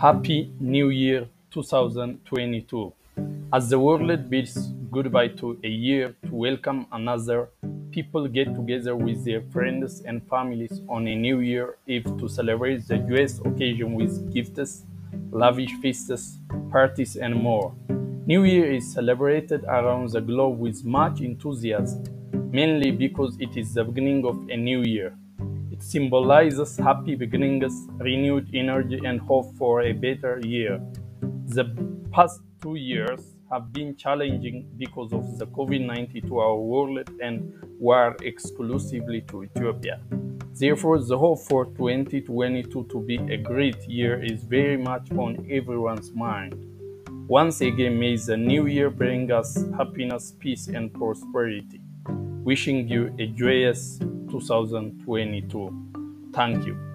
Happy New Year 2022. As the world bids goodbye to a year to welcome another, people get together with their friends and families on a New Year Eve to celebrate the joyous occasion with gifts, lavish feasts, parties, and more. New Year is celebrated around the globe with much enthusiasm, mainly because it is the beginning of a new year. It symbolizes happy beginnings, renewed energy, and hope for a better year. The past two years have been challenging because of the COVID 19 to our world and war exclusively to Ethiopia. Therefore, the hope for 2022 to be a great year is very much on everyone's mind. Once again, may the new year bring us happiness, peace, and prosperity. Wishing you a joyous 2022. Thank you.